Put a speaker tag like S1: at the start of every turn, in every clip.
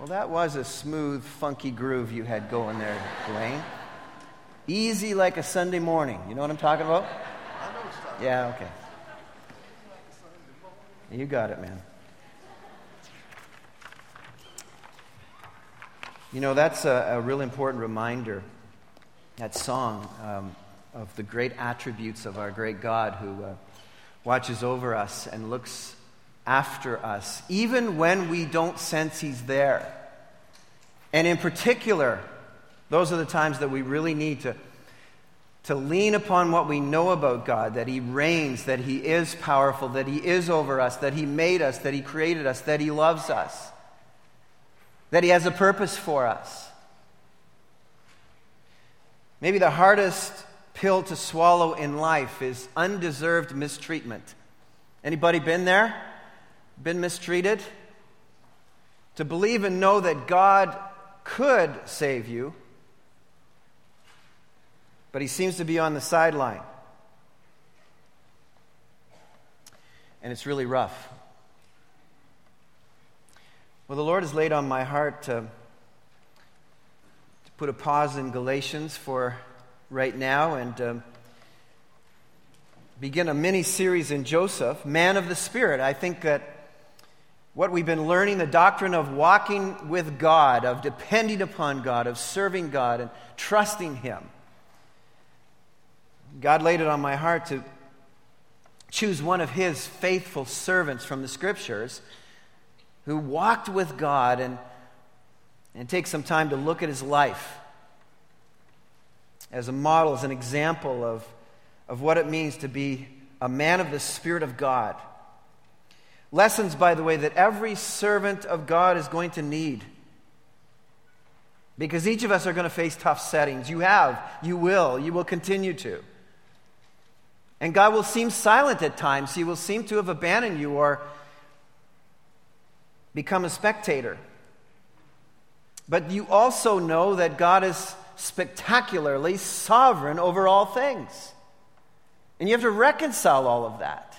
S1: Well, that was a smooth, funky groove you had going there, Dwayne. Easy like a Sunday morning. You know what I'm talking about? Yeah, okay. You got it, man. You know, that's a, a real important reminder, that song, um, of the great attributes of our great God who uh, watches over us and looks after us, even when we don't sense He's there. And in particular, those are the times that we really need to, to lean upon what we know about God that He reigns, that He is powerful, that He is over us, that He made us, that He created us, that He loves us, that He has a purpose for us. Maybe the hardest pill to swallow in life is undeserved mistreatment. Anybody been there? Been mistreated, to believe and know that God could save you, but he seems to be on the sideline. And it's really rough. Well, the Lord has laid on my heart to, to put a pause in Galatians for right now and um, begin a mini series in Joseph, Man of the Spirit. I think that what we've been learning the doctrine of walking with God, of depending upon God, of serving God and trusting Him. God laid it on my heart to choose one of His faithful servants from the Scriptures who walked with God and, and take some time to look at his life as a model, as an example of, of what it means to be a man of the Spirit of God Lessons, by the way, that every servant of God is going to need. Because each of us are going to face tough settings. You have, you will, you will continue to. And God will seem silent at times. He will seem to have abandoned you or become a spectator. But you also know that God is spectacularly sovereign over all things. And you have to reconcile all of that.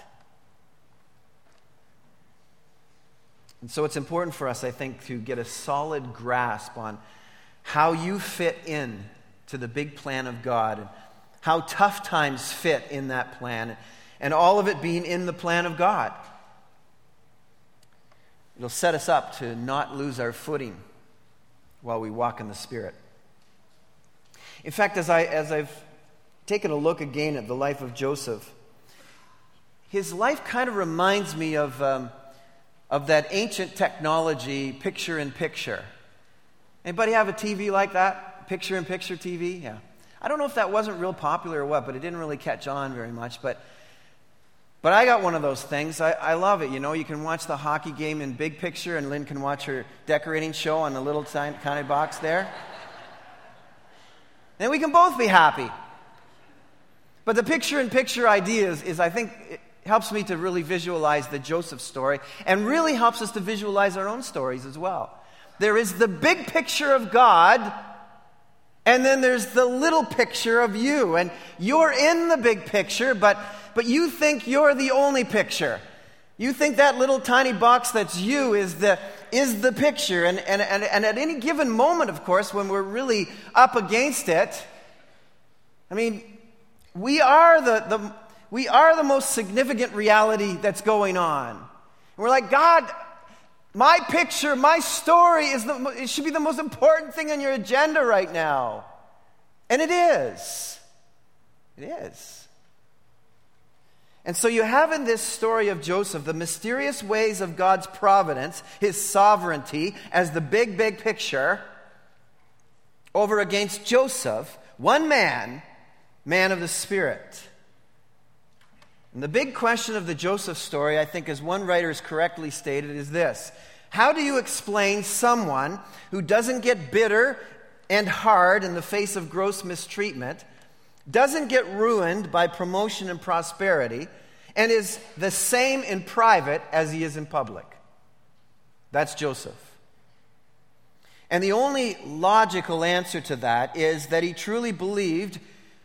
S1: And so it's important for us, I think, to get a solid grasp on how you fit in to the big plan of God and how tough times fit in that plan and all of it being in the plan of God. It'll set us up to not lose our footing while we walk in the Spirit. In fact, as, I, as I've taken a look again at the life of Joseph, his life kind of reminds me of. Um, of that ancient technology, picture in picture. Anybody have a TV like that? Picture in picture TV? Yeah. I don't know if that wasn't real popular or what, but it didn't really catch on very much. But, but I got one of those things. I, I love it. You know, you can watch the hockey game in big picture, and Lynn can watch her decorating show on the little tiny, tiny box there. then we can both be happy. But the picture in picture idea is, is I think, helps me to really visualize the Joseph story and really helps us to visualize our own stories as well. There is the big picture of God, and then there's the little picture of you. And you're in the big picture, but, but you think you're the only picture. You think that little tiny box that's you is the, is the picture. And, and, and, and at any given moment, of course, when we're really up against it, I mean, we are the, the, we are the most significant reality that's going on. And we're like, God, my picture, my story is the, it should be the most important thing on your agenda right now. And it is. It is. And so you have in this story of Joseph the mysterious ways of God's providence, his sovereignty, as the big, big picture, over against Joseph, one man, man of the Spirit. And the big question of the Joseph story, I think, as one writer has correctly stated, is this How do you explain someone who doesn't get bitter and hard in the face of gross mistreatment, doesn't get ruined by promotion and prosperity, and is the same in private as he is in public? That's Joseph. And the only logical answer to that is that he truly believed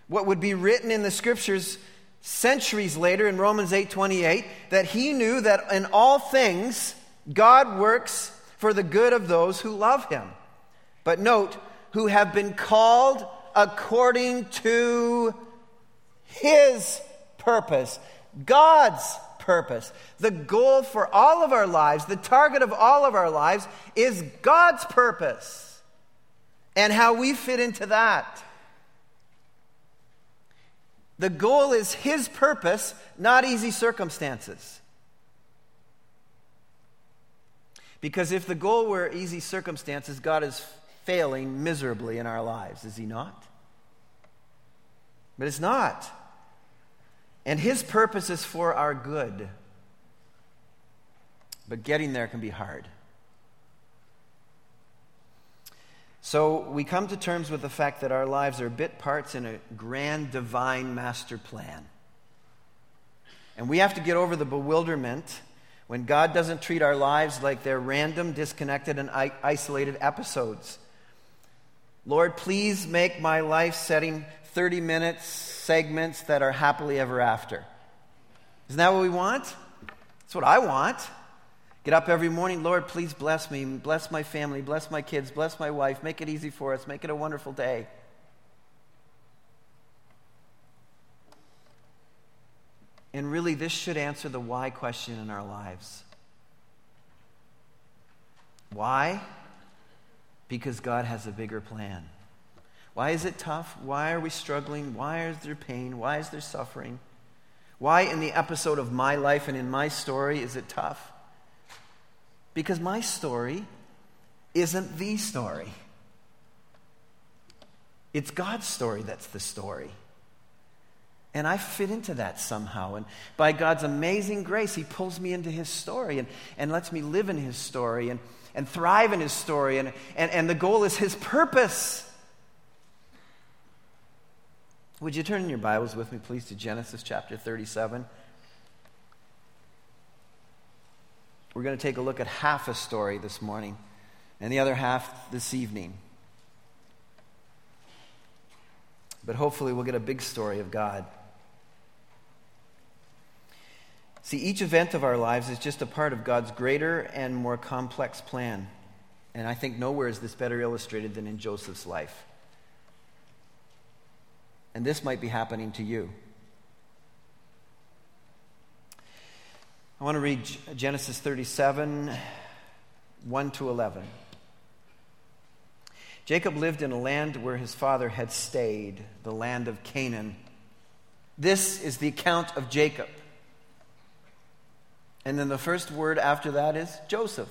S1: what would be written in the scriptures centuries later in Romans 8:28 that he knew that in all things God works for the good of those who love him. But note, who have been called according to his purpose, God's purpose. The goal for all of our lives, the target of all of our lives, is God's purpose and how we fit into that. The goal is His purpose, not easy circumstances. Because if the goal were easy circumstances, God is failing miserably in our lives, is He not? But it's not. And His purpose is for our good. But getting there can be hard. So we come to terms with the fact that our lives are bit parts in a grand divine master plan. And we have to get over the bewilderment when God doesn't treat our lives like they're random, disconnected, and isolated episodes. Lord, please make my life setting 30 minutes segments that are happily ever after. Isn't that what we want? That's what I want. Get up every morning, Lord, please bless me, bless my family, bless my kids, bless my wife, make it easy for us, make it a wonderful day. And really, this should answer the why question in our lives. Why? Because God has a bigger plan. Why is it tough? Why are we struggling? Why is there pain? Why is there suffering? Why, in the episode of my life and in my story, is it tough? Because my story isn't the story. It's God's story that's the story. And I fit into that somehow. And by God's amazing grace, He pulls me into His story and, and lets me live in His story and, and thrive in His story. And, and, and the goal is His purpose. Would you turn in your Bibles with me, please, to Genesis chapter 37? We're going to take a look at half a story this morning and the other half this evening. But hopefully, we'll get a big story of God. See, each event of our lives is just a part of God's greater and more complex plan. And I think nowhere is this better illustrated than in Joseph's life. And this might be happening to you. I want to read Genesis 37 1 to 11. Jacob lived in a land where his father had stayed, the land of Canaan. This is the account of Jacob. And then the first word after that is Joseph.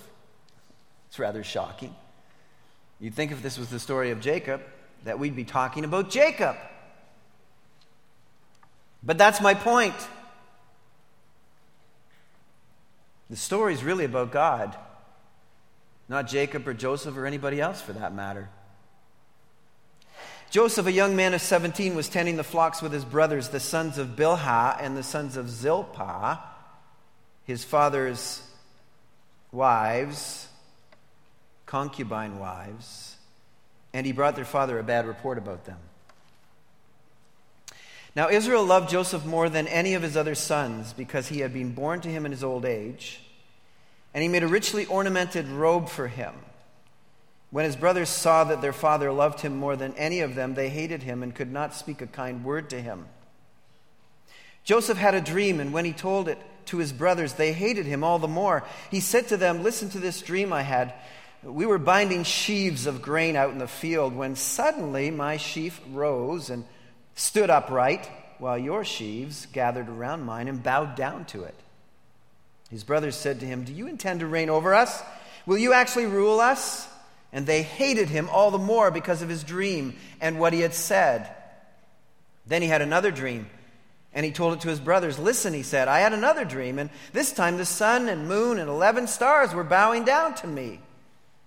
S1: It's rather shocking. You'd think if this was the story of Jacob, that we'd be talking about Jacob. But that's my point. The story is really about God, not Jacob or Joseph or anybody else for that matter. Joseph, a young man of 17, was tending the flocks with his brothers, the sons of Bilhah and the sons of Zilpah, his father's wives, concubine wives, and he brought their father a bad report about them. Now, Israel loved Joseph more than any of his other sons because he had been born to him in his old age, and he made a richly ornamented robe for him. When his brothers saw that their father loved him more than any of them, they hated him and could not speak a kind word to him. Joseph had a dream, and when he told it to his brothers, they hated him all the more. He said to them, Listen to this dream I had. We were binding sheaves of grain out in the field when suddenly my sheaf rose and stood upright while your sheaves gathered around mine and bowed down to it. His brothers said to him, Do you intend to reign over us? Will you actually rule us? And they hated him all the more because of his dream and what he had said. Then he had another dream, and he told it to his brothers. Listen, he said, I had another dream, and this time the sun and moon and eleven stars were bowing down to me.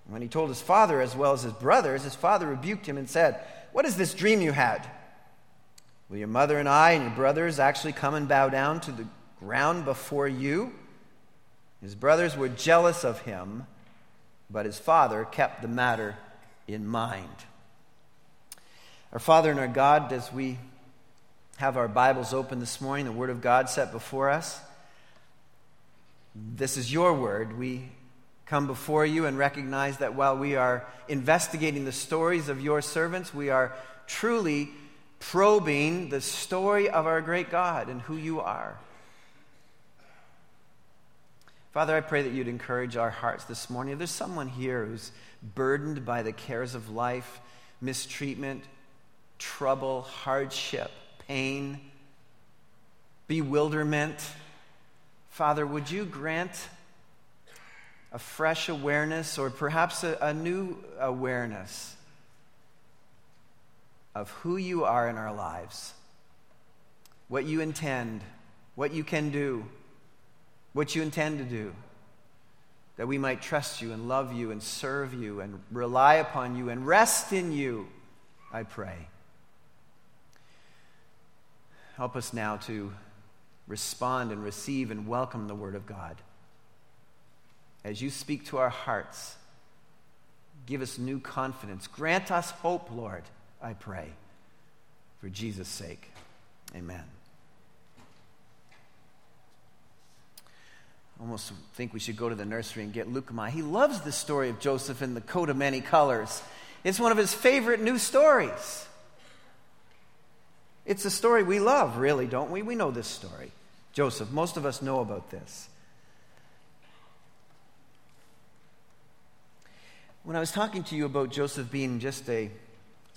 S1: And when he told his father as well as his brothers, his father rebuked him and said, What is this dream you had? Will your mother and I and your brothers actually come and bow down to the ground before you? His brothers were jealous of him, but his father kept the matter in mind. Our Father and our God, as we have our Bibles open this morning, the Word of God set before us, this is your Word. We come before you and recognize that while we are investigating the stories of your servants, we are truly probing the story of our great God and who you are. Father, I pray that you'd encourage our hearts this morning. If there's someone here who's burdened by the cares of life, mistreatment, trouble, hardship, pain, bewilderment, Father, would you grant a fresh awareness or perhaps a, a new awareness of who you are in our lives, what you intend, what you can do, what you intend to do, that we might trust you and love you and serve you and rely upon you and rest in you, I pray. Help us now to respond and receive and welcome the Word of God. As you speak to our hearts, give us new confidence. Grant us hope, Lord, I pray. For Jesus' sake, amen. I almost think we should go to the nursery and get Lucamai. He loves the story of Joseph in the coat of many colors. It's one of his favorite new stories. It's a story we love, really, don't we? We know this story. Joseph. Most of us know about this. When I was talking to you about Joseph being just a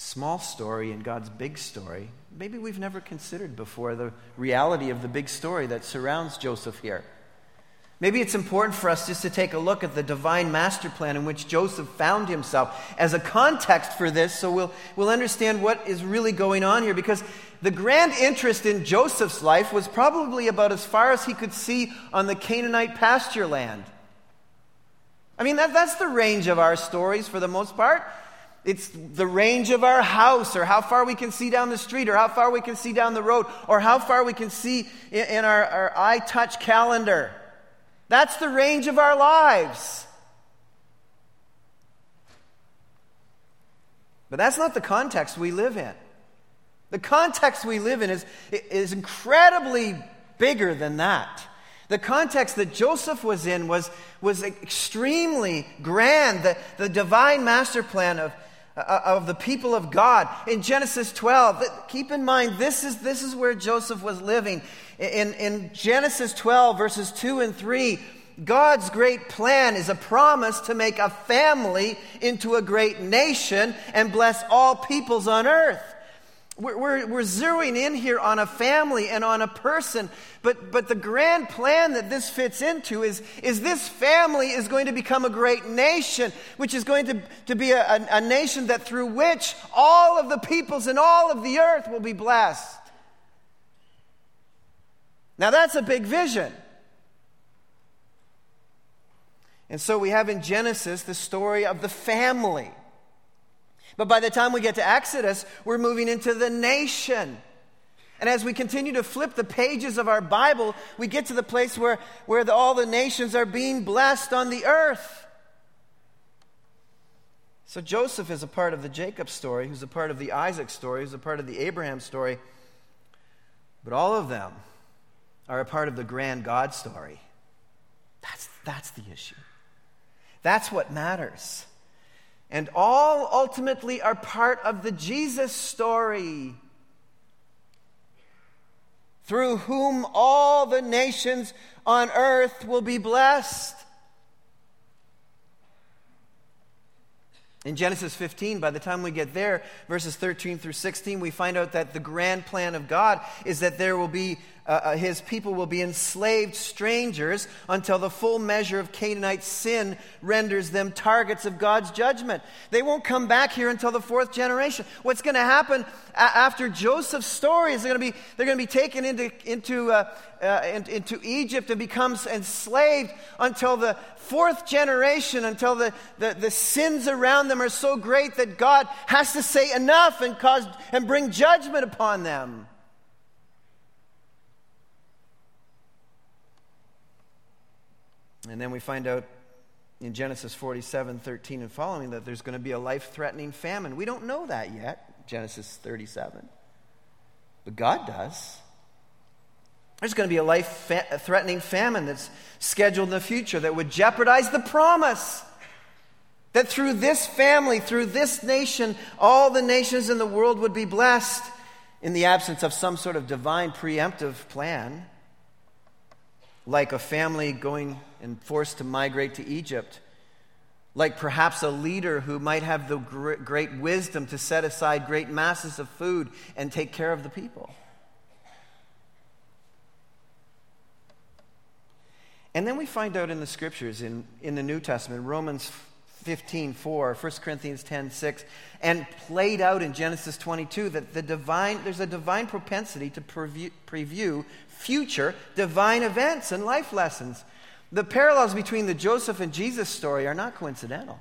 S1: small story in God's big story, maybe we've never considered before the reality of the big story that surrounds Joseph here. Maybe it's important for us just to take a look at the divine master plan in which Joseph found himself as a context for this so we'll, we'll understand what is really going on here. Because the grand interest in Joseph's life was probably about as far as he could see on the Canaanite pasture land. I mean, that, that's the range of our stories for the most part. It's the range of our house, or how far we can see down the street, or how far we can see down the road, or how far we can see in, in our, our iTouch calendar. That's the range of our lives. But that's not the context we live in. The context we live in is, is incredibly bigger than that. The context that Joseph was in was, was extremely grand. The, the divine master plan of, Uh, of the people of God. In Genesis 12, keep in mind, this is, this is where Joseph was living. In, in Genesis 12, verses 2 and 3, God's great plan is a promise to make a family into a great nation and bless all peoples on earth. We're, we're, we're, zeroing in here on a family and on a person, but, but the grand plan that this fits into is, is this family is going to become a great nation, which is going to, to be a, a, a nation that through which all of the peoples and all of the earth will be blessed. Now, that's a big vision. And so we have in Genesis the story of the family. But by the time we get to Exodus, we're moving into the nation. And as we continue to flip the pages of our Bible, we get to the place where, where the, all the nations are being blessed on the earth. So Joseph is a part of the Jacob story, who's a part of the Isaac story, who's a part of the Abraham story. But all of them are a part of the grand God story. That's, that's the issue. That's what matters. And all ultimately are part of the Jesus story, through whom all the nations on earth will be blessed. In Genesis 15, by the time we get there, verses 13 through 16, we find out that the grand plan of God is that there will be uh, uh, his people will be enslaved strangers until the full measure of Canaanite sin renders them targets of God's judgment. They won't come back here until the fourth generation. What's going to happen a- after Joseph's story is they're going to be, they're going to be taken into, into, uh, uh, in, into Egypt and becomes enslaved until the fourth generation, until the, the, the sins around them are so great that God has to say enough and, cause, and bring judgment upon them. And then we find out in Genesis 47 13 and following that there's going to be a life threatening famine. We don't know that yet, Genesis 37. But God does. There's going to be a life fa- threatening famine that's scheduled in the future that would jeopardize the promise that through this family, through this nation, all the nations in the world would be blessed in the absence of some sort of divine preemptive plan, like a family going and forced to migrate to Egypt, like perhaps a leader who might have the great wisdom to set aside great masses of food and take care of the people. And then we find out in the scriptures, in, in the New Testament, Romans 15, 4, 1 Corinthians 10, 6, and played out in Genesis 22 that the divine, there's a divine propensity to preview, preview future divine events and life lessons. The parallels between the Joseph and Jesus story are not coincidental.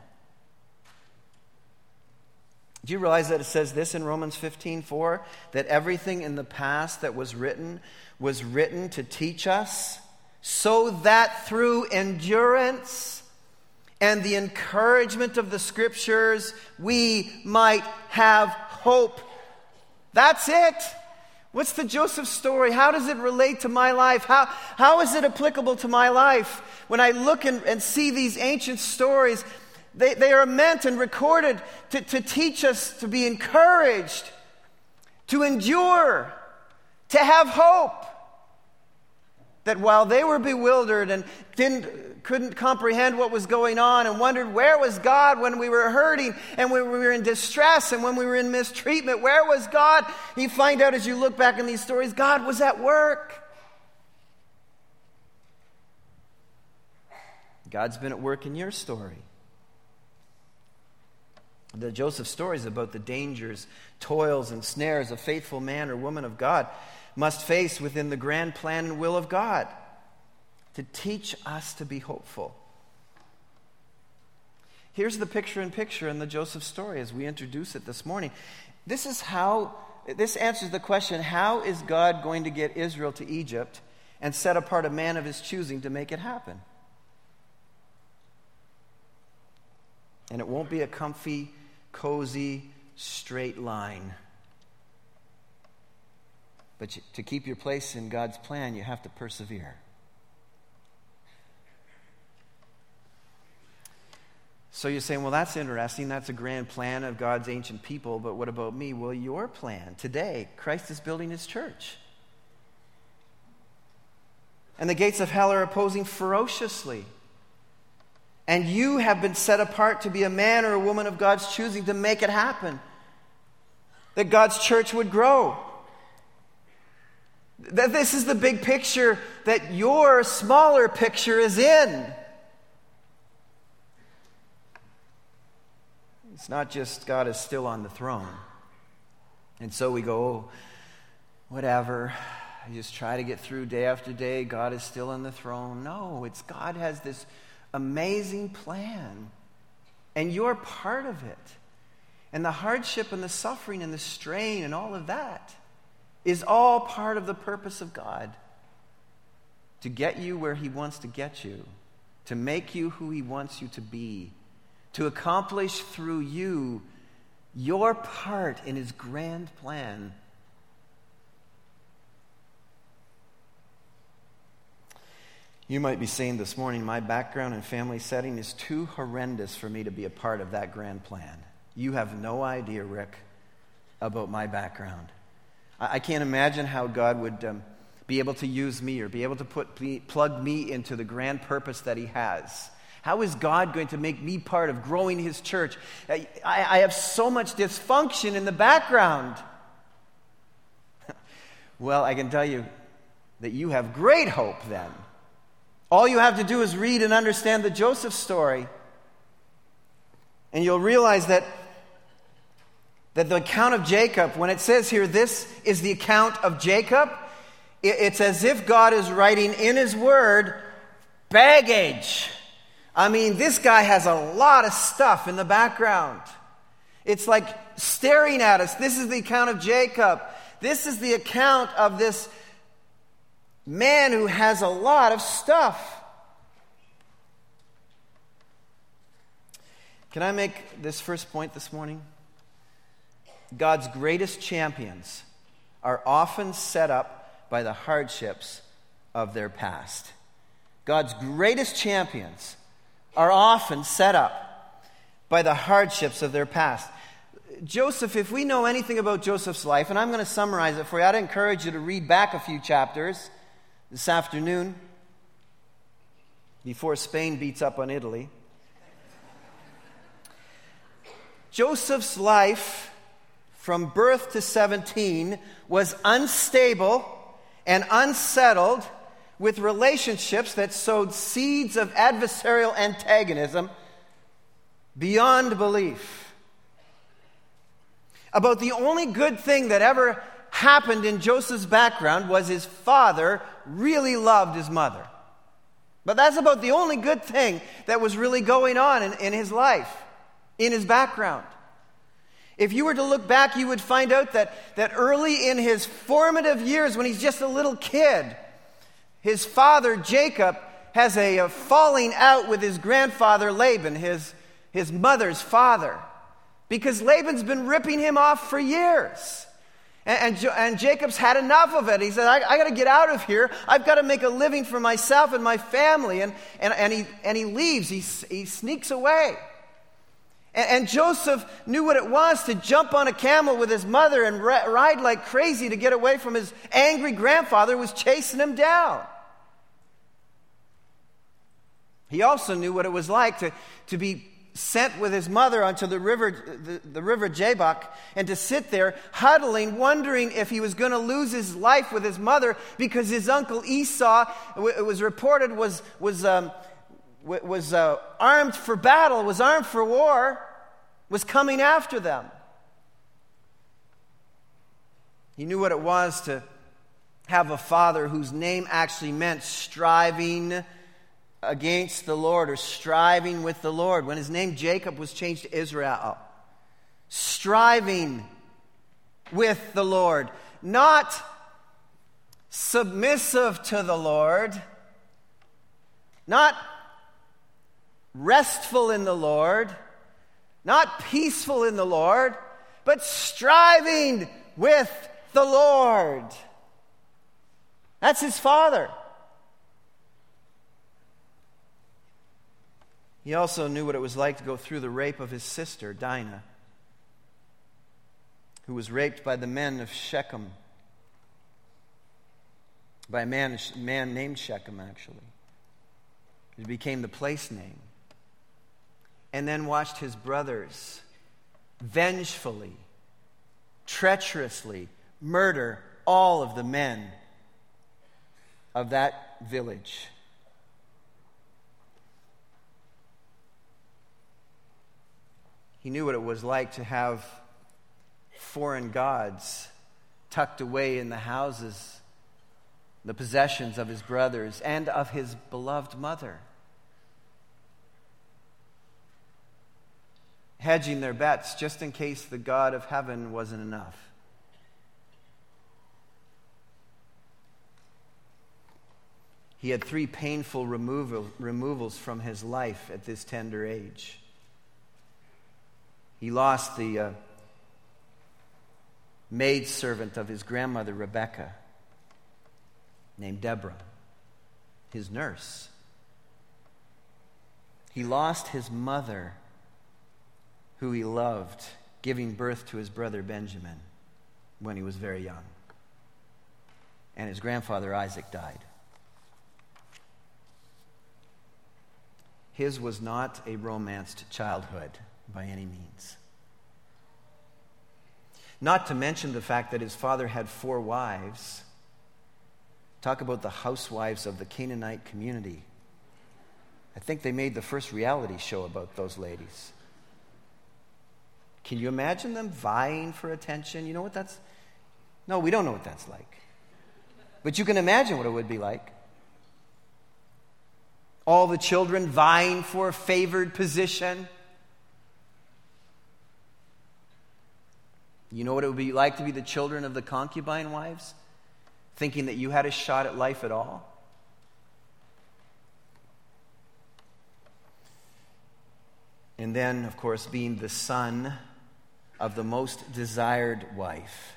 S1: Do you realize that it says this in Romans 15 4? That everything in the past that was written was written to teach us, so that through endurance and the encouragement of the scriptures, we might have hope. That's it. What's the Joseph story? How does it relate to my life? How, how is it applicable to my life? When I look and, and see these ancient stories, they, they are meant and recorded to, to teach us to be encouraged, to endure, to have hope. That while they were bewildered and didn't, couldn't comprehend what was going on and wondered where was God when we were hurting and when we were in distress and when we were in mistreatment, where was God? You find out as you look back in these stories, God was at work. God's been at work in your story. The Joseph story is about the dangers, toils, and snares a faithful man or woman of God must face within the grand plan and will of God to teach us to be hopeful. Here's the picture in picture in the Joseph story as we introduce it this morning. This is how, this answers the question how is God going to get Israel to Egypt and set apart a man of his choosing to make it happen? And it won't be a comfy, cozy, straight line. But to keep your place in God's plan, you have to persevere. So you're saying, well, that's interesting. That's a grand plan of God's ancient people, but what about me? Well, your plan today, Christ is building his church. And the gates of hell are opposing ferociously. And you have been set apart to be a man or a woman of God's choosing to make it happen. That God's church would grow. That this is the big picture that your smaller picture is in. It's not just God is still on the throne. And so we go, oh, whatever. I just try to get through day after day. God is still on the throne. No, it's God has this amazing plan. And you're part of it. And the hardship and the suffering and the strain and all of that is all part of the purpose of God to get you where He wants to get you, to make you who He wants you to be, to accomplish through you your part in His grand plan. You might be saying this morning, my background and family setting is too horrendous for me to be a part of that grand plan. You have no idea, Rick, about my background. I can't imagine how God would um, be able to use me or be able to put plug me into the grand purpose that He has. How is God going to make me part of growing His church? I, I have so much dysfunction in the background. well, I can tell you that you have great hope then. All you have to do is read and understand the Joseph story. And you'll realize that that the account of Jacob, when it says here, this is the account of Jacob, it's as if God is writing in His Word baggage. I mean, this guy has a lot of stuff in the background. It's like staring at us. This is the account of Jacob. This is the account of this man who has a lot of stuff. Can I make this first point this morning? God's greatest champions are often set up by the hardships of their past. God's greatest champions are often set up by the hardships of their past. Joseph, if we know anything about Joseph's life, and I'm going to summarize it for you, I'd encourage you to read back a few chapters this afternoon before Spain beats up on Italy. Joseph's life from birth to 17 was unstable and unsettled with relationships that sowed seeds of adversarial antagonism beyond belief. About the only good thing that ever happened in Joseph's background was his father really loved his mother. But that's about the only good thing that was really going on in, in his life, in his background. If you were to look back, you would find out that, that early in his formative years, when he's just a little kid, his father Jacob has a, a falling out with his grandfather Laban, his, his mother's father, because Laban's been ripping him off for years. And, and, and, Jacob's had enough of it. He said, I, I got to get out of here. I've got to make a living for myself and my family. And, and, and, he, and he leaves, he, he sneaks away. And, Joseph knew what it was to jump on a camel with his mother and ride like crazy to get away from his angry grandfather who was chasing him down. He also knew what it was like to, to be sent with his mother onto the river, the, the river Jabbok, and to sit there huddling, wondering if he was going to lose his life with his mother because his uncle Esau, it was reported, was, was, um, was uh, armed for battle, was armed for war, was coming after them. He knew what it was to have a father whose name actually meant striving against the Lord or striving with the Lord. When his name Jacob was changed to Israel, striving with the Lord, not submissive to the Lord, not restful in the Lord, not peaceful in the Lord, but striving with the Lord. That's his father. He also knew what it was like to go through the rape of his sister, Dinah, who was raped by the men of Shechem, by a man, man named Shechem, actually. It became the place name. And then watched his brothers vengefully, treacherously murder all of the men of that village. He knew what it was like to have foreign gods tucked away in the houses, the possessions of his brothers, and of his beloved mother. Hedging their bets just in case the God of heaven wasn't enough. He had three painful removal, removals from his life at this tender age. He lost the uh, maidservant of his grandmother, Rebecca, named Deborah, his nurse. He lost his mother, who he loved, giving birth to his brother Benjamin when he was very young. And his grandfather Isaac died. His was not a romanced childhood by any means. Not to mention the fact that his father had four wives. Talk about the housewives of the Canaanite community. I think they made the first reality show about those ladies. Can you imagine them vying for attention? You know what that's. No, we don't know what that's like. But you can imagine what it would be like. All the children vying for a favored position. You know what it would be like to be the children of the concubine wives? Thinking that you had a shot at life at all? And then, of course, being the son of the most desired wife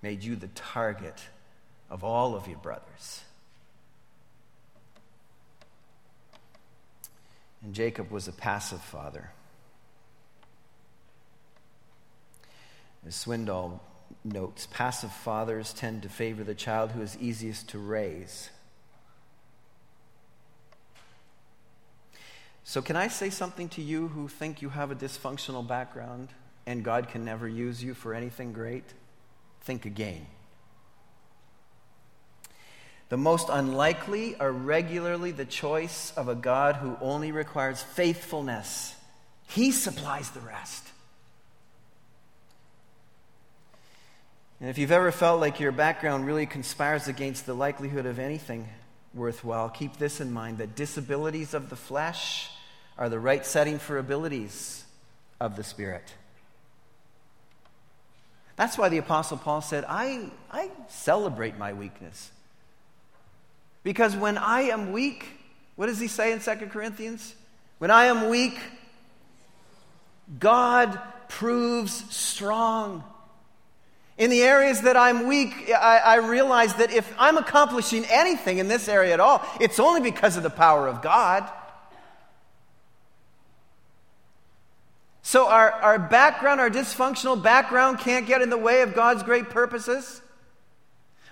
S1: made you the target of all of your brothers. And Jacob was a passive father. As Swindoll notes, passive fathers tend to favor the child who is easiest to raise. So, can I say something to you who think you have a dysfunctional background and God can never use you for anything great? Think again. The most unlikely are regularly the choice of a God who only requires faithfulness. He supplies the rest. And if you've ever felt like your background really conspires against the likelihood of anything worthwhile, keep this in mind that disabilities of the flesh are the right setting for abilities of the Spirit. That's why the Apostle Paul said, I, I celebrate my weakness. Because when I am weak, what does he say in 2 Corinthians? When I am weak, God proves strong. In the areas that I'm weak, I, I, realize that if I'm accomplishing anything in this area at all, it's only because of the power of God. So our, our background, our dysfunctional background, can't get in the way of God's great purposes.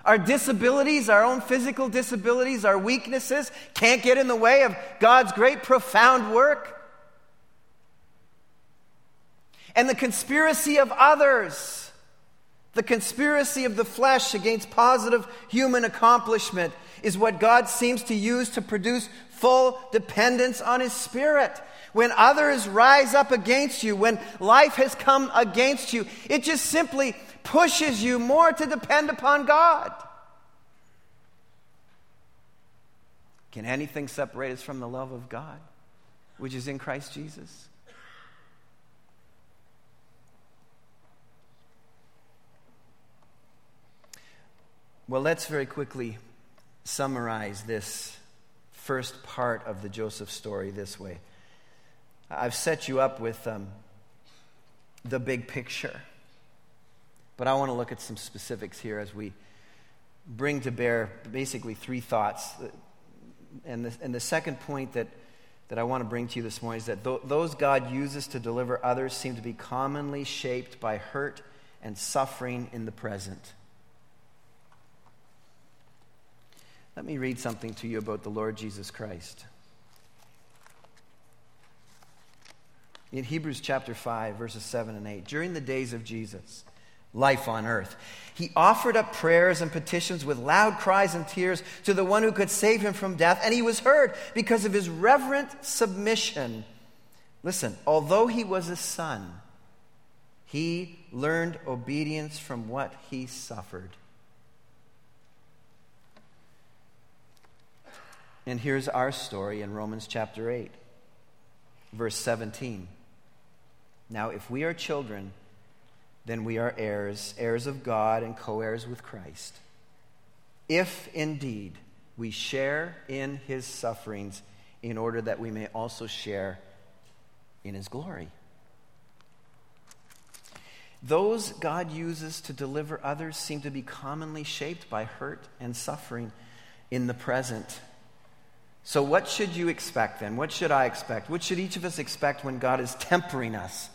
S1: Our disabilities, our own physical disabilities, our weaknesses can't get in the way of God's great, profound work. And the conspiracy of others, the conspiracy of the flesh against positive human accomplishment, is what God seems to use to produce full dependence on His Spirit. When others rise up against you, when life has come against you, it just simply pushes you more to depend upon God. Can anything separate us from the love of God, which is in Christ Jesus? Well, let's very quickly summarize this first part of the Joseph story this way. I've set you up with um, the big picture. But I want to look at some specifics here as we bring to bear basically three thoughts. And the, and the second point that, that I want to bring to you this morning is that th- those God uses to deliver others seem to be commonly shaped by hurt and suffering in the present. Let me read something to you about the Lord Jesus Christ. In Hebrews chapter 5, verses 7 and 8. During the days of Jesus, life on earth, he offered up prayers and petitions with loud cries and tears to the one who could save him from death, and he was heard because of his reverent submission. Listen, although he was a son, he learned obedience from what he suffered. And here's our story in Romans chapter 8, verse 17. Now, if we are children, then we are heirs, heirs of God and co heirs with Christ. If indeed we share in his sufferings, in order that we may also share in his glory. Those God uses to deliver others seem to be commonly shaped by hurt and suffering in the present. So, what should you expect then? What should I expect? What should each of us expect when God is tempering us?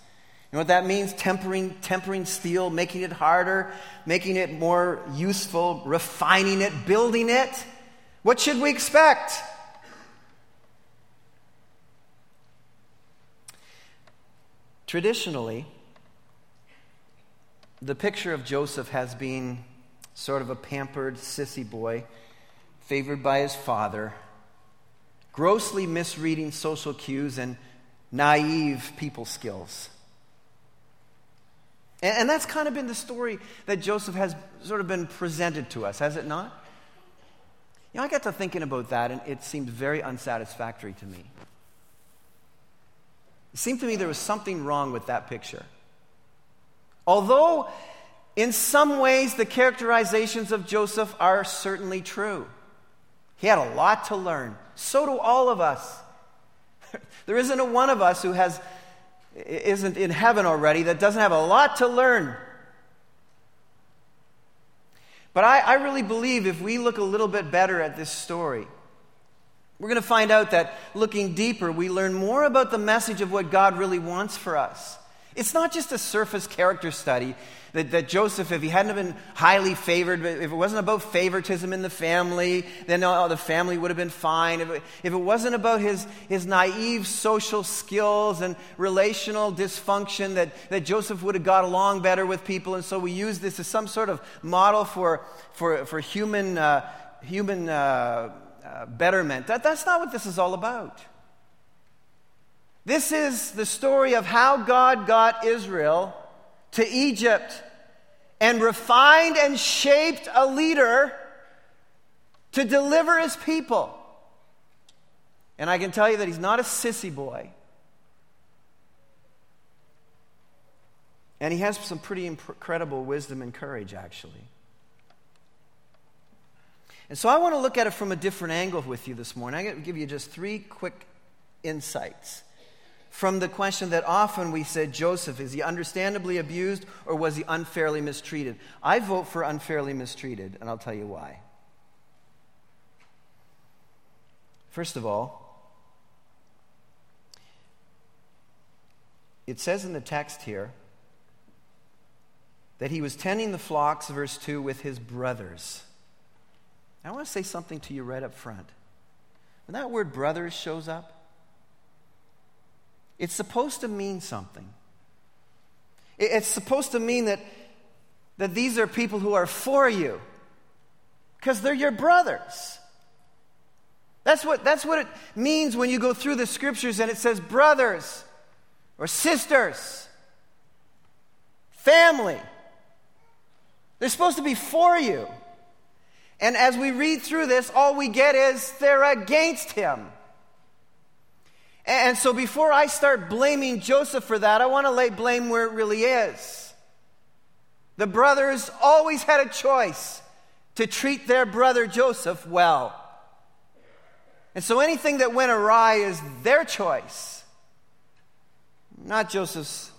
S1: You know what that means? Tempering, tempering steel, making it harder, making it more useful, refining it, building it. What should we expect? Traditionally, the picture of Joseph has been sort of a pampered, sissy boy, favored by his father, grossly misreading social cues and naive people skills. And, and that's kind of been the story that Joseph has sort of been presented to us, has it not? You know, I got to thinking about that, and it seemed very unsatisfactory to me. It seemed to me there was something wrong with that picture. Although, in some ways, the characterizations of Joseph are certainly true. He had a lot to learn. So do all of us. there isn't a one of us who has isn't in heaven already that doesn't have a lot to learn. But I, I really believe if we look a little bit better at this story, we're going to find out that looking deeper, we learn more about the message of what God really wants for us. It's not just a surface character study that, that Joseph, if he hadn't been highly favored, if it wasn't about favoritism in the family, then oh, the family would have been fine. If it, if it wasn't about his, his naive social skills and relational dysfunction, that, that Joseph would have got along better with people. And so we use this as some sort of model for, for, for human, uh, human uh, uh, betterment. That, that's not what this is all about. This is the story of how God got Israel to Egypt and refined and shaped a leader to deliver his people. And I can tell you that he's not a sissy boy. And he has some pretty incredible wisdom and courage, actually. And so I want to look at it from a different angle with you this morning. I'm going to give you just three quick insights from the question that often we said Joseph, is he understandably abused or was he unfairly mistreated? I vote for unfairly mistreated, and I'll tell you why. First of all, it says in the text here that he was tending the flocks, verse 2, with his brothers. I want to say something to you right up front. When that word brothers shows up, it's supposed to mean something. It's supposed to mean that, that these are people who are for you because they're your brothers. That's what, that's what it means when you go through the scriptures and it says brothers or sisters, family. They're supposed to be for you. And as we read through this, all we get is they're against him. And so before I start blaming Joseph for that, I want to lay blame where it really is. The brothers always had a choice to treat their brother Joseph well. And so anything that went awry is their choice, not Joseph's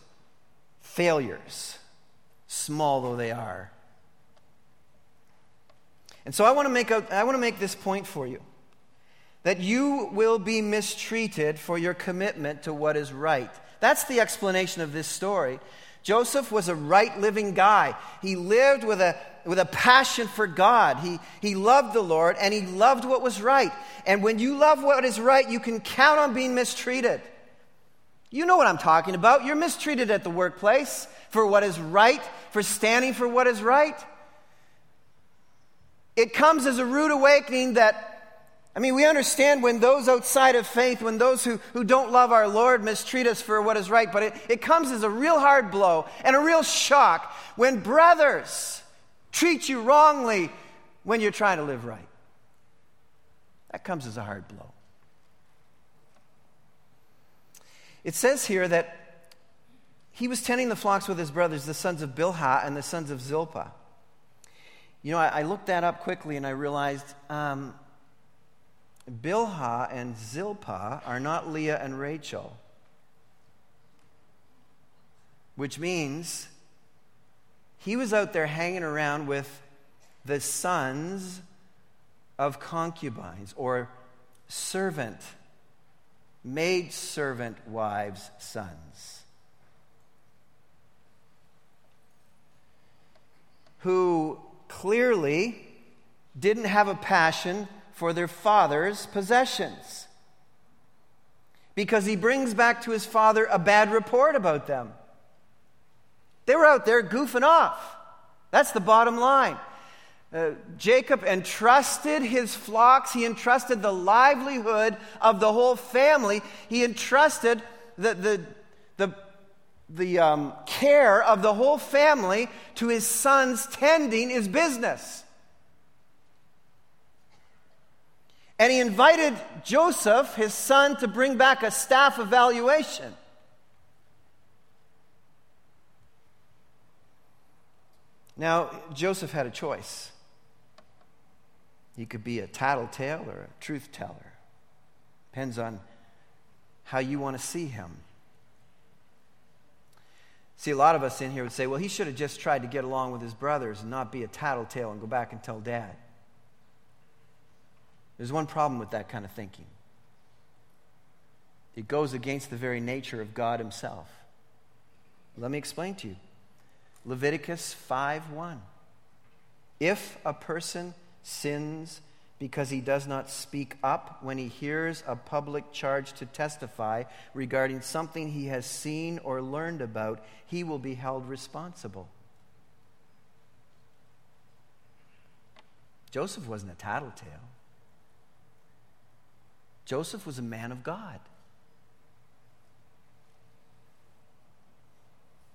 S1: failures, small though they are. And so I want to make, a, I want to make this point for you that you will be mistreated for your commitment to what is right. That's the explanation of this story. Joseph was a right living guy. He lived with a, with a passion for God. He, he loved the Lord and he loved what was right. And when you love what is right, you can count on being mistreated. You know what I'm talking about. You're mistreated at the workplace for what is right, for standing for what is right. It comes as a rude awakening that I mean, we understand when those outside of faith, when those who, who don't love our Lord mistreat us for what is right, but it, it comes as a real hard blow and a real shock when brothers treat you wrongly when you're trying to live right. That comes as a hard blow. It says here that he was tending the flocks with his brothers, the sons of Bilhah and the sons of Zilpah. You know, I, I looked that up quickly and I realized um, Bilhah and Zilpah are not Leah and Rachel, which means he was out there hanging around with the sons of concubines or servant, maid servant wives' sons. Who clearly didn't have a passion for their father's possessions. Because he brings back to his father a bad report about them. They were out there goofing off. That's the bottom line. Uh, Jacob entrusted his flocks, he entrusted the livelihood of the whole family, he entrusted the, the, the, the um, care of the whole family to his sons tending his business. And he invited Joseph, his son, to bring back a staff evaluation. Now, Joseph had a choice. He could be a tattletale or a truth teller. Depends on how you want to see him. See, a lot of us in here would say, well, he should have just tried to get along with his brothers and not be a tattletale and go back and tell dad. There's one problem with that kind of thinking it goes against the very nature of God himself. Let me explain to you. Leviticus 5:1. If a person sins because he does not speak up when he hears a public charge to testify regarding something he has seen or learned about, he will be held responsible. Joseph wasn't a tattletale. Joseph was a man of God.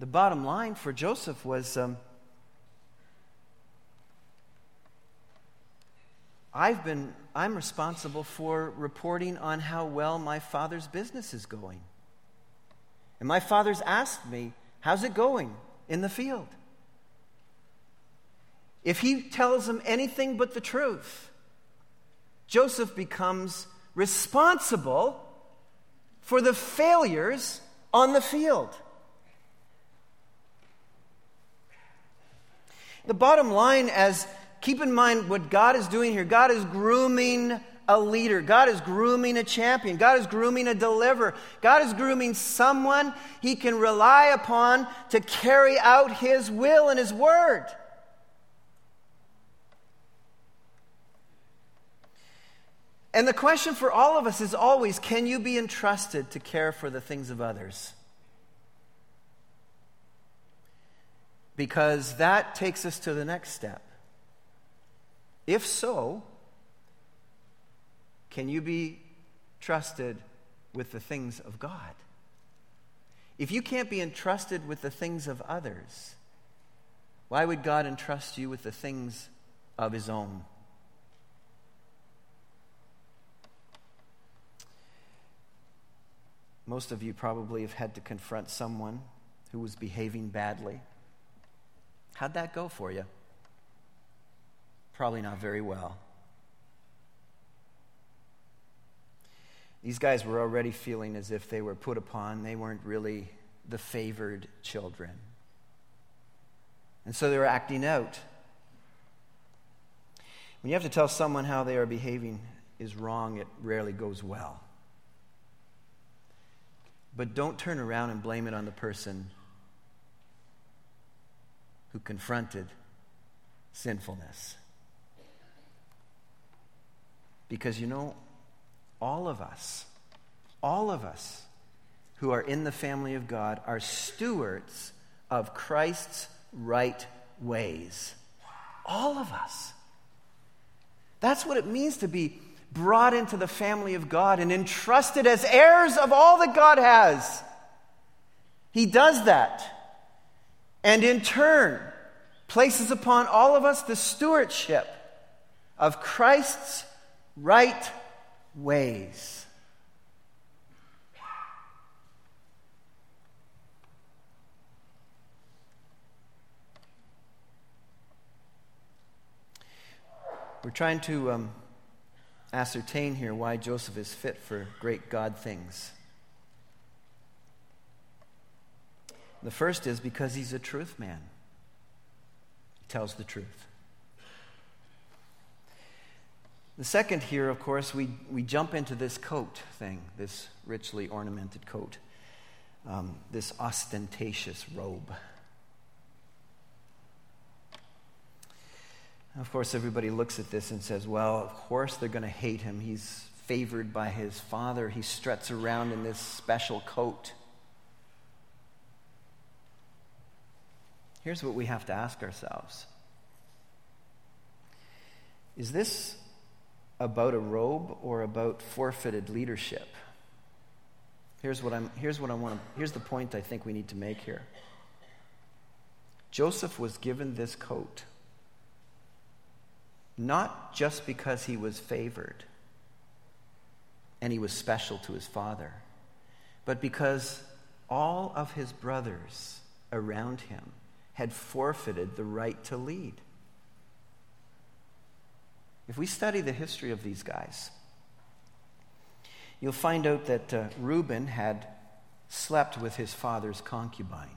S1: The bottom line for Joseph was um, I've been, I'm responsible for reporting on how well my father's business is going. And my father's asked me, How's it going in the field? If he tells him anything but the truth, Joseph becomes responsible for the failures on the field. The bottom line, as keep in mind what God is doing here God is grooming a leader, God is grooming a champion, God is grooming a deliverer, God is grooming someone he can rely upon to carry out his will and his word. And the question for all of us is always can you be entrusted to care for the things of others? because that takes us to the next step. If so, can you be trusted with the things of God? If you can't be entrusted with the things of others, why would God entrust you with the things of His own? Most of you probably have had to confront someone who was behaving badly. How'd that go for you? Probably not very well. These guys were already feeling as if they were put upon. They weren't really the favored children. And so they were acting out. When you have to tell someone how they are behaving is wrong, it rarely goes well. But don't turn around and blame it on the person who confronted sinfulness. Because you know, all of us, all of us who are in the family of God are stewards of Christ's right ways. All of us. That's what it means to be brought into the family of God and entrusted as heirs of all that God has. He does that and in turn places upon all of us the stewardship of Christ's right ways. We're trying to um, ascertain here why Joseph is fit for great God things. The first is because he's a truth man, he tells the truth. The second here, of course, we, we jump into this coat thing, this richly ornamented coat, um, this ostentatious robe. Of course, everybody looks at this and says, well, of course they're going to hate him. He's favored by his father. He struts around in this special coat. Here's what we have to ask ourselves Is this about a robe or about forfeited leadership? Here's what, I'm, here's what I want to, here's the point I think we need to make here. Joseph was given this coat not just because he was favored and he was special to his father, but because all of his brothers around him had forfeited the right to lead. If we study the history of these guys, you'll find out that uh, Reuben had slept with his father's concubine.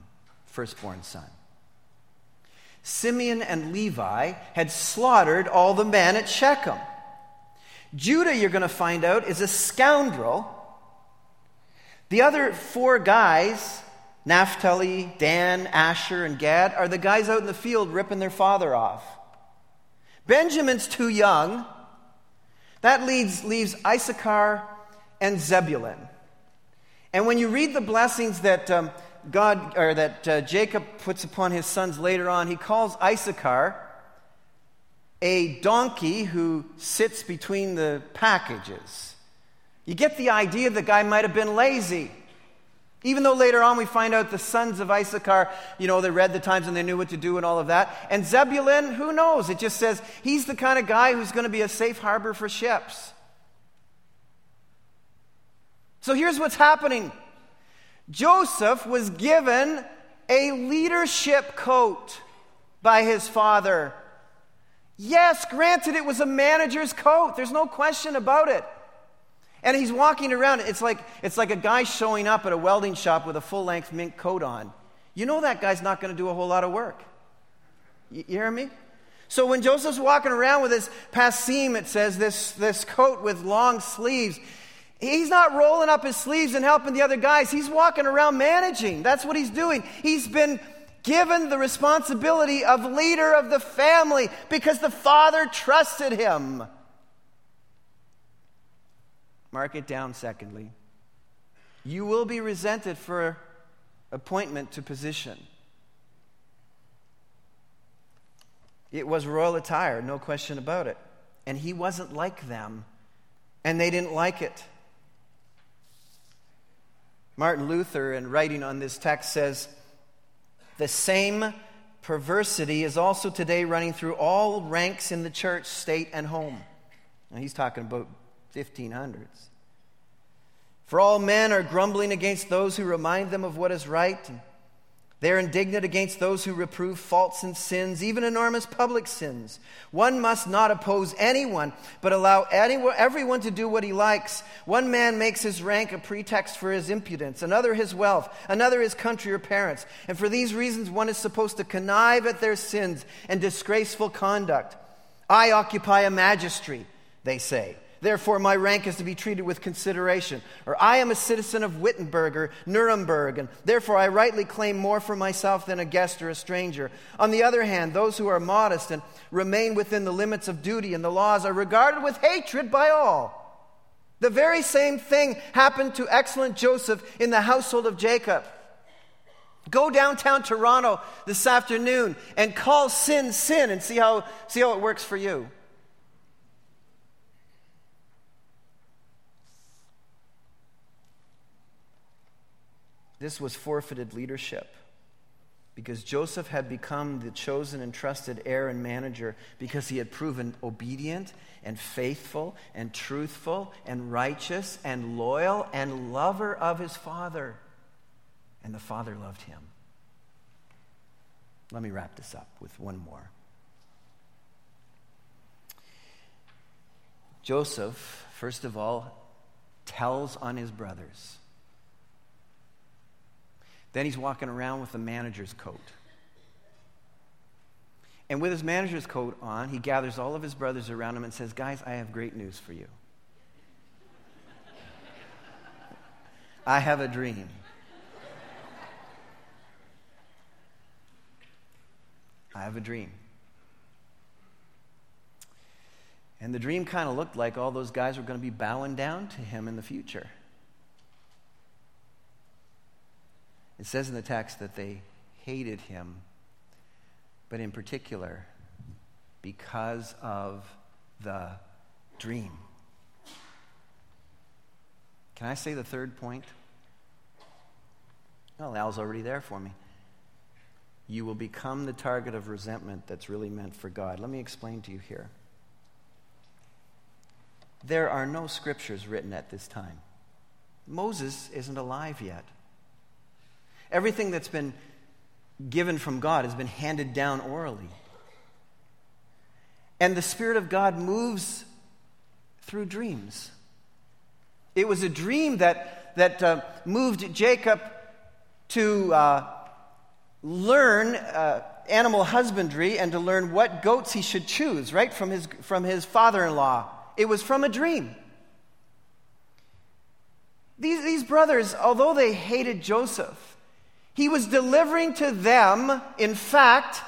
S1: firstborn son. Simeon and Levi had slaughtered all the men at Shechem. Judah, you're going to find out, is a scoundrel. The other four guys, Naphtali, Dan, Asher, and Gad, are the guys out in the field ripping their father off. Benjamin's too young. That leaves, leaves Issachar and Zebulun. And when you read the blessings that um, God or that uh, Jacob puts upon his sons later on, he calls Issachar a donkey who sits between the packages. You get the idea the guy might have been lazy. Even though later on we find out the sons of Issachar, you know, they read the times and they knew what to do and all of that. And Zebulun, who knows? It just says he's the kind of guy who's going to be a safe harbor for ships. So here's what's happening Joseph was given a leadership coat by his father. Yes, granted, it was a manager's coat. There's no question about it. And he's walking around. It's like, it's like a guy showing up at a welding shop with a full length mink coat on. You know that guy's not going to do a whole lot of work. You, you hear me? So when Joseph's walking around with his pasim, it says, this, this coat with long sleeves, he's not rolling up his sleeves and helping the other guys. He's walking around managing. That's what he's doing. He's been given the responsibility of leader of the family because the father trusted him. Mark it down, secondly. You will be resented for appointment to position. It was royal attire, no question about it. And he wasn't like them, and they didn't like it. Martin Luther, in writing on this text, says the same perversity is also today running through all ranks in the church, state, and home. Now, he's talking about 1500s. For all men are grumbling against those who remind them of what is right. They are indignant against those who reprove faults and sins, even enormous public sins. One must not oppose anyone, but allow anyone, everyone to do what he likes. One man makes his rank a pretext for his impudence, another his wealth, another his country or parents. And for these reasons, one is supposed to connive at their sins and disgraceful conduct. I occupy a magistracy, they say. Therefore, my rank is to be treated with consideration. Or I am a citizen of Wittenberg or Nuremberg, and therefore I rightly claim more for myself than a guest or a stranger. On the other hand, those who are modest and remain within the limits of duty and the laws are regarded with hatred by all. The very same thing happened to excellent Joseph in the household of Jacob. Go downtown Toronto this afternoon and call sin sin and see how, see how it works for you. This was forfeited leadership because Joseph had become the chosen and trusted heir and manager because he had proven obedient and faithful and truthful and righteous and loyal and lover of his father. And the father loved him. Let me wrap this up with one more. Joseph, first of all, tells on his brothers. Then he's walking around with a manager's coat. And with his manager's coat on, he gathers all of his brothers around him and says, Guys, I have great news for you. I have a dream. I have a dream. And the dream kind of looked like all those guys were going to be bowing down to him in the future. It says in the text that they hated him, but in particular, because of the dream. Can I say the third point? Well, Al's already there for me. You will become the target of resentment that's really meant for God. Let me explain to you here. There are no scriptures written at this time. Moses isn't alive yet. Everything that's been given from God has been handed down orally. And the Spirit of God moves through dreams. It was a dream that, that uh, moved Jacob to uh, learn uh, animal husbandry and to learn what goats he should choose, right, from his, from his father in law. It was from a dream. These, these brothers, although they hated Joseph, he was delivering to them, in fact,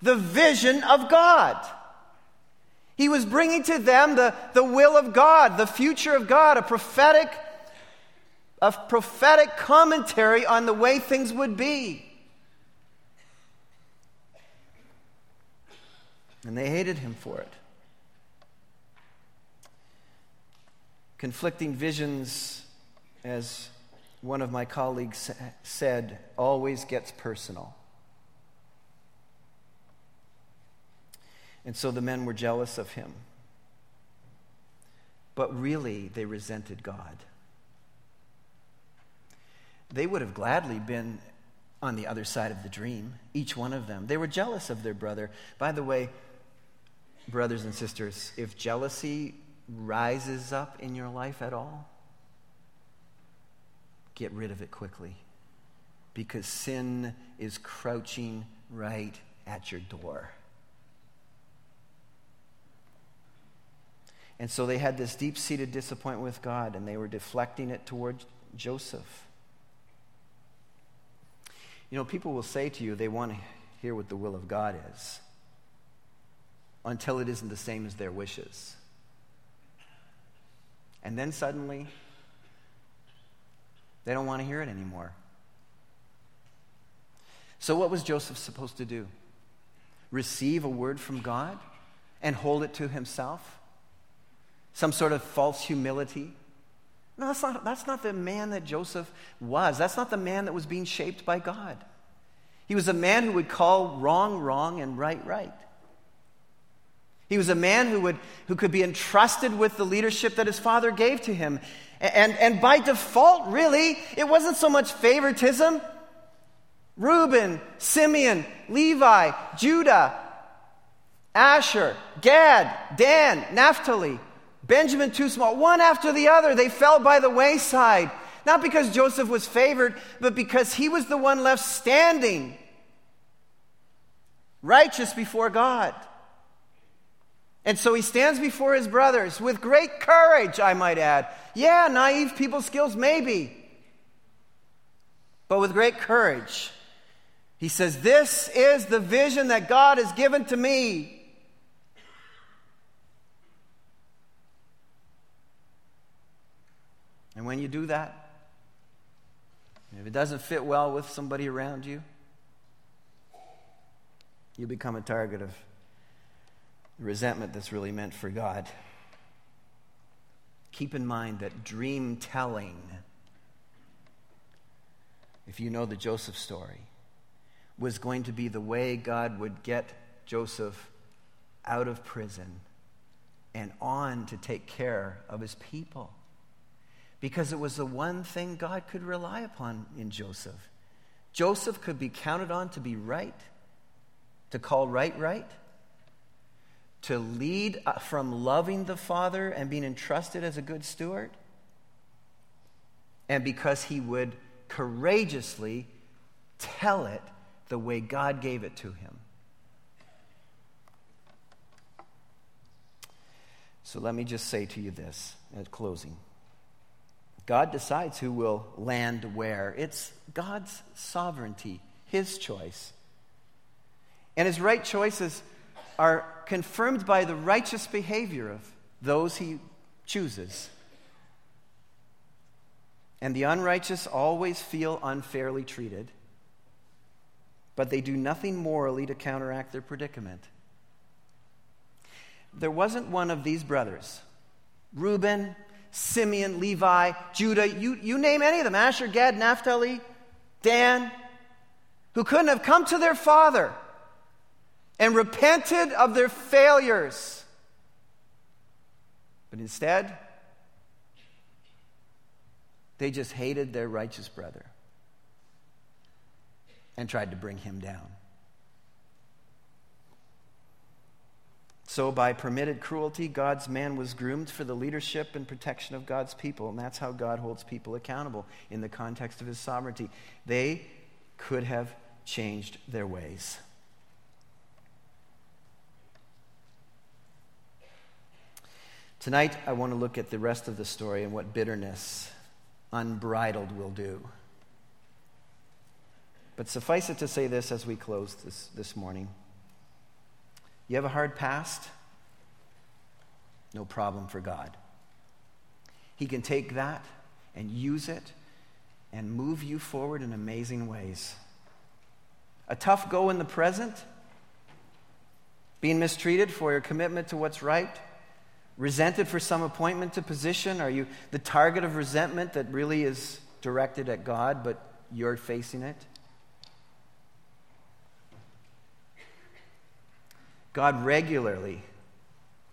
S1: the vision of God. He was bringing to them the, the will of God, the future of God, a prophetic, a prophetic commentary on the way things would be. And they hated him for it. Conflicting visions, as one of my colleagues said, always gets personal. And so the men were jealous of him. But really, they resented God. They would have gladly been on the other side of the dream, each one of them. They were jealous of their brother. By the way, brothers and sisters, if jealousy rises up in your life at all, get rid of it quickly because sin is crouching right at your door. And so they had this deep seated disappointment with God and they were deflecting it toward Joseph. You know, people will say to you they want to hear what the will of God is until it isn't the same as their wishes. And then suddenly, they don't want to hear it anymore. So, what was Joseph supposed to do? Receive a word from God and hold it to himself? Some sort of false humility? No, that's not, that's not the man that Joseph was. That's not the man that was being shaped by God. He was a man who would call wrong wrong and right right. He was a man who, would, who could be entrusted with the leadership that his father gave to him. And, and by default, really, it wasn't so much favoritism. Reuben, Simeon, Levi, Judah, Asher, Gad, Dan, Naphtali, Benjamin too small, one after the other, they fell by the wayside. Not because Joseph was favored, but because he was the one left standing, righteous before God. And so he stands before his brothers with great courage, I might add. Yeah, naive people skills, maybe. But with great courage. He says, This is the vision that God has given to me. And when you do that, if it doesn't fit well with somebody around you, you become a target of resentment that's really meant for God. Keep in mind that dream telling, if you know the Joseph story, was going to be the way God would get Joseph out of prison and on to take care of his people. Because it was the one thing God could rely upon in Joseph. Joseph could be counted on to be right, to call right right to lead uh, from loving the Father and being entrusted as a good steward, and because he would courageously tell it the way God gave it to him. So let me just say to you this at closing God decides who will land where. It's God's sovereignty, His choice. And His right choices are confirmed by the righteous behavior of those he chooses. And the unrighteous always feel unfairly treated, but they do nothing morally to counteract their predicament. There wasn't one of these brothers, Reuben, Simeon, Levi, Judah, you, you name any of them, Asher, Gad, Naphtali, Dan, who couldn't have come to their father and repented of their failures. But instead, they just hated their righteous brother and tried to bring him down. So, by permitted cruelty, God's man was groomed for the leadership and protection of God's people. And that's how God holds people accountable in the context of his sovereignty. They could have changed their ways. Tonight, I want to look at the rest of the story and what bitterness, unbridled, will do. But suffice it to say this as we close this, this morning. You have a hard past? No problem for God. He can take that and use it and move you forward in amazing ways. A tough go in the present, being mistreated for your commitment to what's right, resented for some appointment to position. Are you the target of resentment that really is directed at God, but you're facing it? God regularly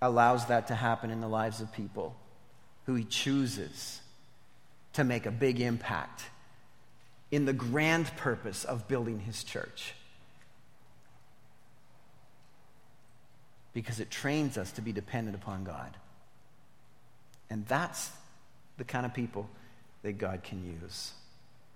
S1: allows that to happen in the lives of people who He chooses to make a big impact in the grand purpose of building His church. Because it trains us to be dependent upon God. And that's the kind of people that God can use.